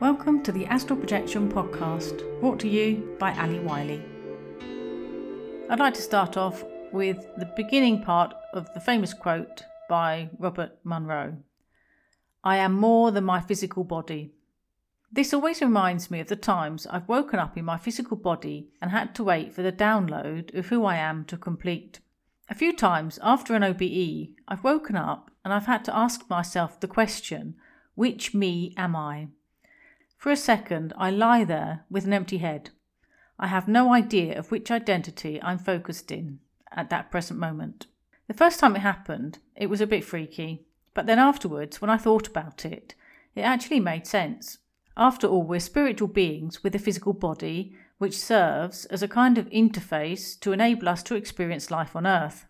Welcome to the Astral Projection podcast, brought to you by Ali Wiley. I'd like to start off with the beginning part of the famous quote by Robert Monroe I am more than my physical body. This always reminds me of the times I've woken up in my physical body and had to wait for the download of who I am to complete. A few times after an OBE, I've woken up and I've had to ask myself the question which me am I? For a second, I lie there with an empty head. I have no idea of which identity I'm focused in at that present moment. The first time it happened, it was a bit freaky, but then afterwards, when I thought about it, it actually made sense. After all, we're spiritual beings with a physical body which serves as a kind of interface to enable us to experience life on Earth.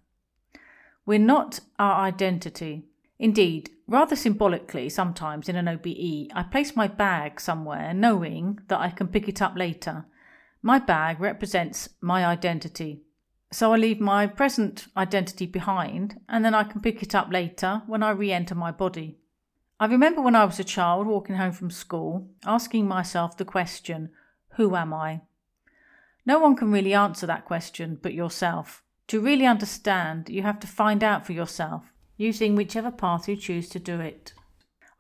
We're not our identity. Indeed, rather symbolically, sometimes in an OBE, I place my bag somewhere knowing that I can pick it up later. My bag represents my identity. So I leave my present identity behind and then I can pick it up later when I re enter my body. I remember when I was a child walking home from school asking myself the question, Who am I? No one can really answer that question but yourself. To really understand, you have to find out for yourself using whichever path you choose to do it.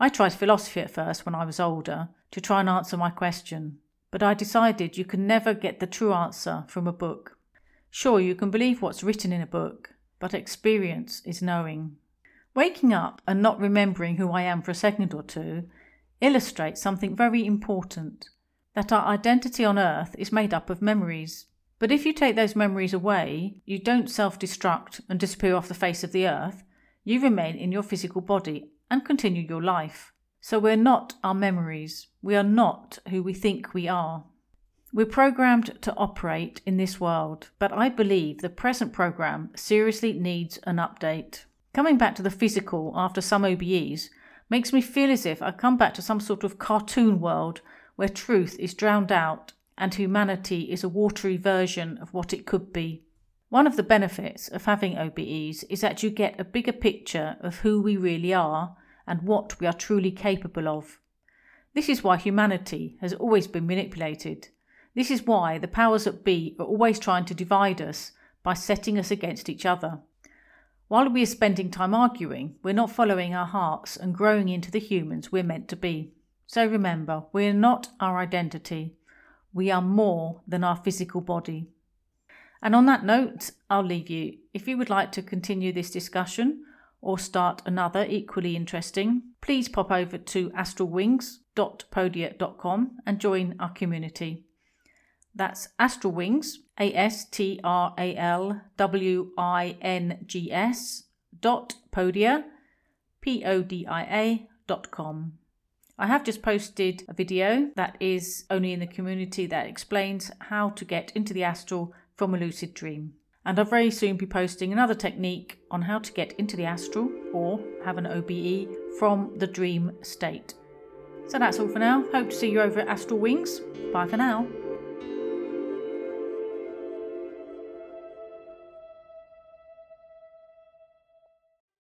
I tried philosophy at first when I was older to try and answer my question, but I decided you can never get the true answer from a book. Sure, you can believe what's written in a book, but experience is knowing. Waking up and not remembering who I am for a second or two illustrates something very important that our identity on earth is made up of memories. But if you take those memories away, you don't self destruct and disappear off the face of the earth, you remain in your physical body and continue your life. So we're not our memories. We are not who we think we are. We're programmed to operate in this world, but I believe the present program seriously needs an update. Coming back to the physical after some OBEs makes me feel as if I come back to some sort of cartoon world where truth is drowned out and humanity is a watery version of what it could be. One of the benefits of having OBEs is that you get a bigger picture of who we really are and what we are truly capable of. This is why humanity has always been manipulated. This is why the powers that be are always trying to divide us by setting us against each other. While we are spending time arguing, we're not following our hearts and growing into the humans we're meant to be. So remember, we're not our identity. We are more than our physical body. And on that note, I'll leave you. If you would like to continue this discussion or start another equally interesting, please pop over to astralwings.podia.com and join our community. That's astralwings, A S T R A L W I N G S dot podia, P O D I A dot com. I have just posted a video that is only in the community that explains how to get into the astral from a lucid dream. And I'll very soon be posting another technique on how to get into the astral or have an OBE from the dream state. So that's all for now. Hope to see you over at Astral Wings. Bye for now.